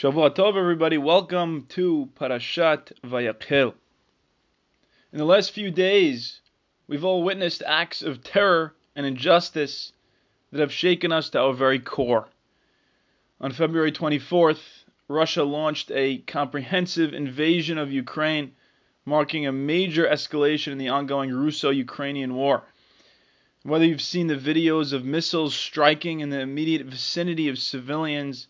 Shavua Tov, everybody. Welcome to Parashat Vayakhel. In the last few days, we've all witnessed acts of terror and injustice that have shaken us to our very core. On February 24th, Russia launched a comprehensive invasion of Ukraine, marking a major escalation in the ongoing Russo Ukrainian war. Whether you've seen the videos of missiles striking in the immediate vicinity of civilians,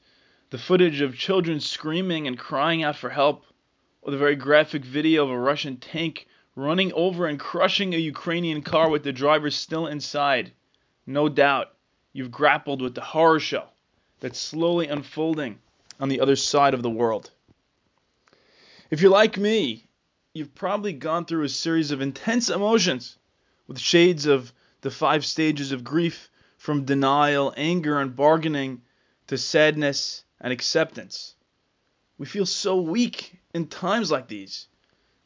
the footage of children screaming and crying out for help, or the very graphic video of a Russian tank running over and crushing a Ukrainian car with the driver still inside, no doubt you've grappled with the horror show that's slowly unfolding on the other side of the world. If you're like me, you've probably gone through a series of intense emotions with shades of the five stages of grief from denial, anger, and bargaining to sadness and acceptance. We feel so weak in times like these,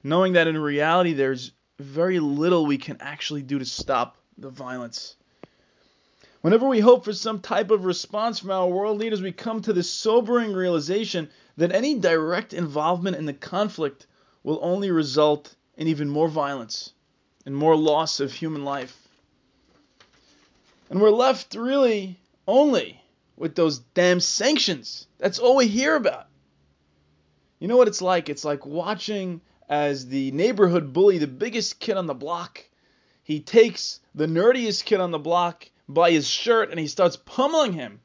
knowing that in reality there's very little we can actually do to stop the violence. Whenever we hope for some type of response from our world leaders, we come to the sobering realization that any direct involvement in the conflict will only result in even more violence and more loss of human life. And we're left really only with those damn sanctions. That's all we hear about. You know what it's like? It's like watching as the neighborhood bully, the biggest kid on the block, he takes the nerdiest kid on the block by his shirt and he starts pummeling him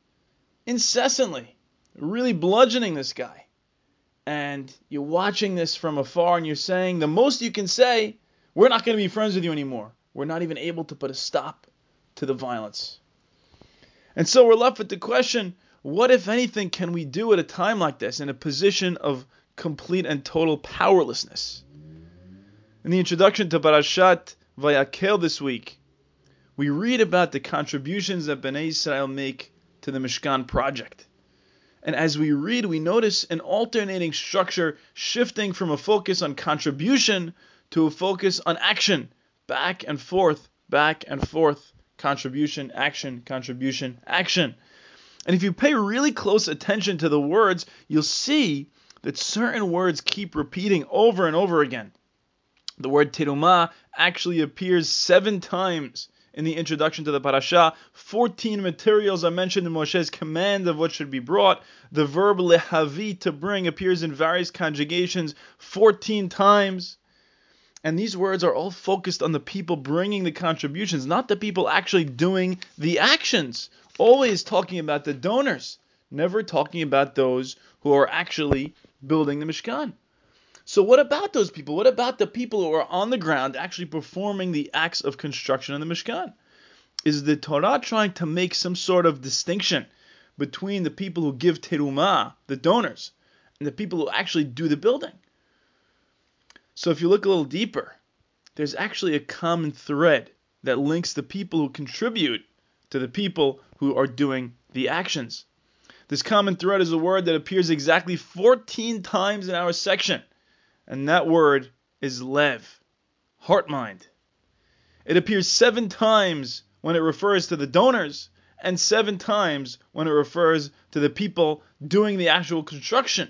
incessantly, really bludgeoning this guy. And you're watching this from afar and you're saying, the most you can say, we're not going to be friends with you anymore. We're not even able to put a stop to the violence. And so we're left with the question what, if anything, can we do at a time like this in a position of complete and total powerlessness? In the introduction to Parashat Vayakhel this week, we read about the contributions that Bnei Israel make to the Mishkan project. And as we read, we notice an alternating structure shifting from a focus on contribution to a focus on action, back and forth, back and forth contribution, action, contribution, action. And if you pay really close attention to the words, you'll see that certain words keep repeating over and over again. The word terumah actually appears seven times in the introduction to the parasha. 14 materials are mentioned in Moshe's command of what should be brought. The verb lehavi, to bring, appears in various conjugations 14 times. And these words are all focused on the people bringing the contributions, not the people actually doing the actions. Always talking about the donors, never talking about those who are actually building the Mishkan. So, what about those people? What about the people who are on the ground actually performing the acts of construction in the Mishkan? Is the Torah trying to make some sort of distinction between the people who give terumah, the donors, and the people who actually do the building? So if you look a little deeper, there's actually a common thread that links the people who contribute to the people who are doing the actions. This common thread is a word that appears exactly 14 times in our section, and that word is lev, heart mind. It appears seven times when it refers to the donors, and seven times when it refers to the people doing the actual construction.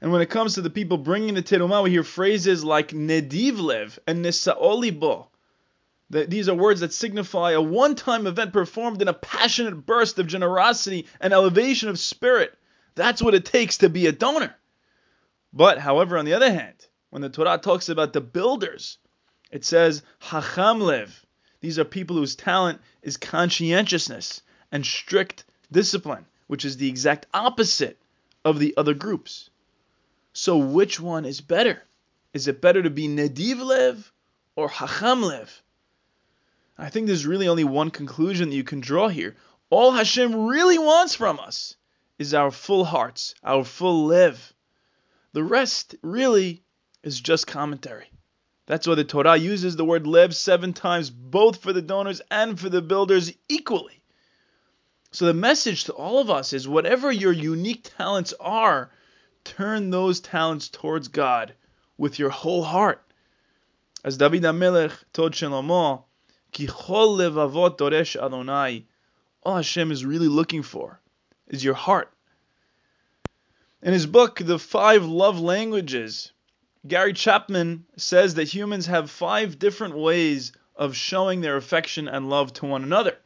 And when it comes to the people bringing the terumah, we hear phrases like nedivlev and nisaolibo. These are words that signify a one-time event performed in a passionate burst of generosity and elevation of spirit. That's what it takes to be a donor. But, however, on the other hand, when the Torah talks about the builders, it says hachamlev. These are people whose talent is conscientiousness and strict discipline, which is the exact opposite of the other groups. So which one is better? Is it better to be Nedivlev or Hachamlev? I think there's really only one conclusion that you can draw here. All Hashem really wants from us is our full hearts, our full lev. The rest really is just commentary. That's why the Torah uses the word lev seven times, both for the donors and for the builders equally. So the message to all of us is whatever your unique talents are, turn those talents towards God with your whole heart. As David HaMelech told Shlomo, Ki chol levavot doresh Adonai. All Hashem is really looking for is your heart. In his book, The Five Love Languages, Gary Chapman says that humans have five different ways of showing their affection and love to one another.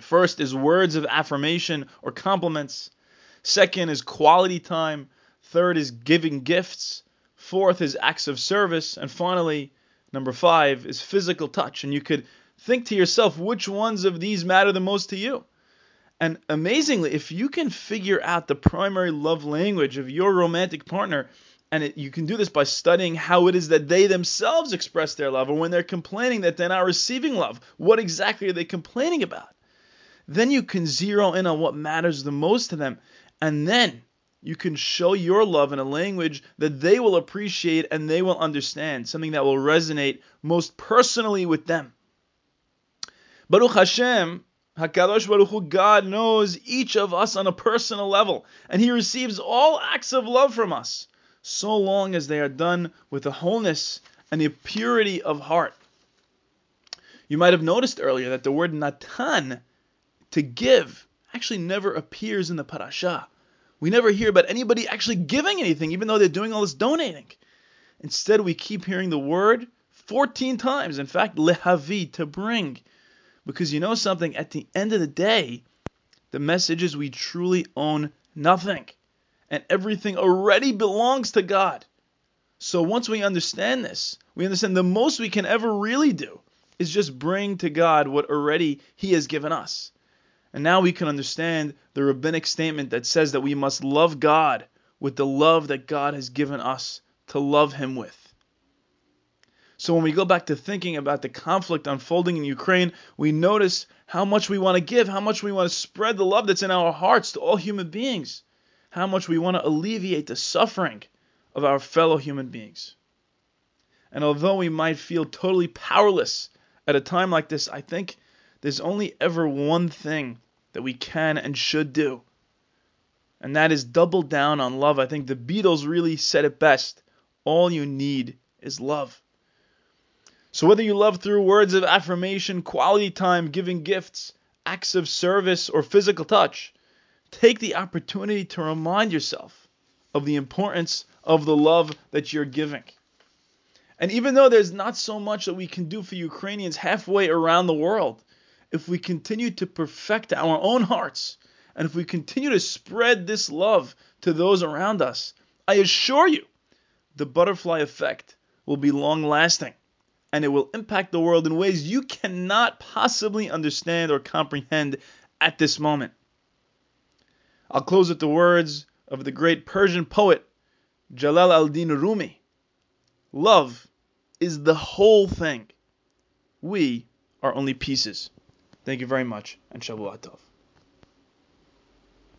First is words of affirmation or compliments. Second is quality time. Third is giving gifts. Fourth is acts of service. And finally, number five is physical touch. And you could think to yourself which ones of these matter the most to you. And amazingly, if you can figure out the primary love language of your romantic partner, and it, you can do this by studying how it is that they themselves express their love, or when they're complaining that they're not receiving love, what exactly are they complaining about? Then you can zero in on what matters the most to them, and then you can show your love in a language that they will appreciate and they will understand, something that will resonate most personally with them. Baruch Hashem, Hakadosh Baruch Hu, God knows each of us on a personal level, and He receives all acts of love from us, so long as they are done with the wholeness and the purity of heart. You might have noticed earlier that the word natan, to give, actually never appears in the parasha. We never hear about anybody actually giving anything, even though they're doing all this donating. Instead, we keep hearing the word 14 times. In fact, lehavi, to bring. Because you know something, at the end of the day, the message is we truly own nothing. And everything already belongs to God. So once we understand this, we understand the most we can ever really do is just bring to God what already He has given us. And now we can understand the rabbinic statement that says that we must love God with the love that God has given us to love Him with. So when we go back to thinking about the conflict unfolding in Ukraine, we notice how much we want to give, how much we want to spread the love that's in our hearts to all human beings, how much we want to alleviate the suffering of our fellow human beings. And although we might feel totally powerless at a time like this, I think there's only ever one thing that we can and should do. And that is double down on love. I think the Beatles really said it best. All you need is love. So, whether you love through words of affirmation, quality time, giving gifts, acts of service, or physical touch, take the opportunity to remind yourself of the importance of the love that you're giving. And even though there's not so much that we can do for Ukrainians halfway around the world, if we continue to perfect our own hearts, and if we continue to spread this love to those around us, I assure you the butterfly effect will be long lasting and it will impact the world in ways you cannot possibly understand or comprehend at this moment. I'll close with the words of the great Persian poet Jalal al-Din Rumi. Love is the whole thing. We are only pieces. Thank you very much, and Shavua Tov.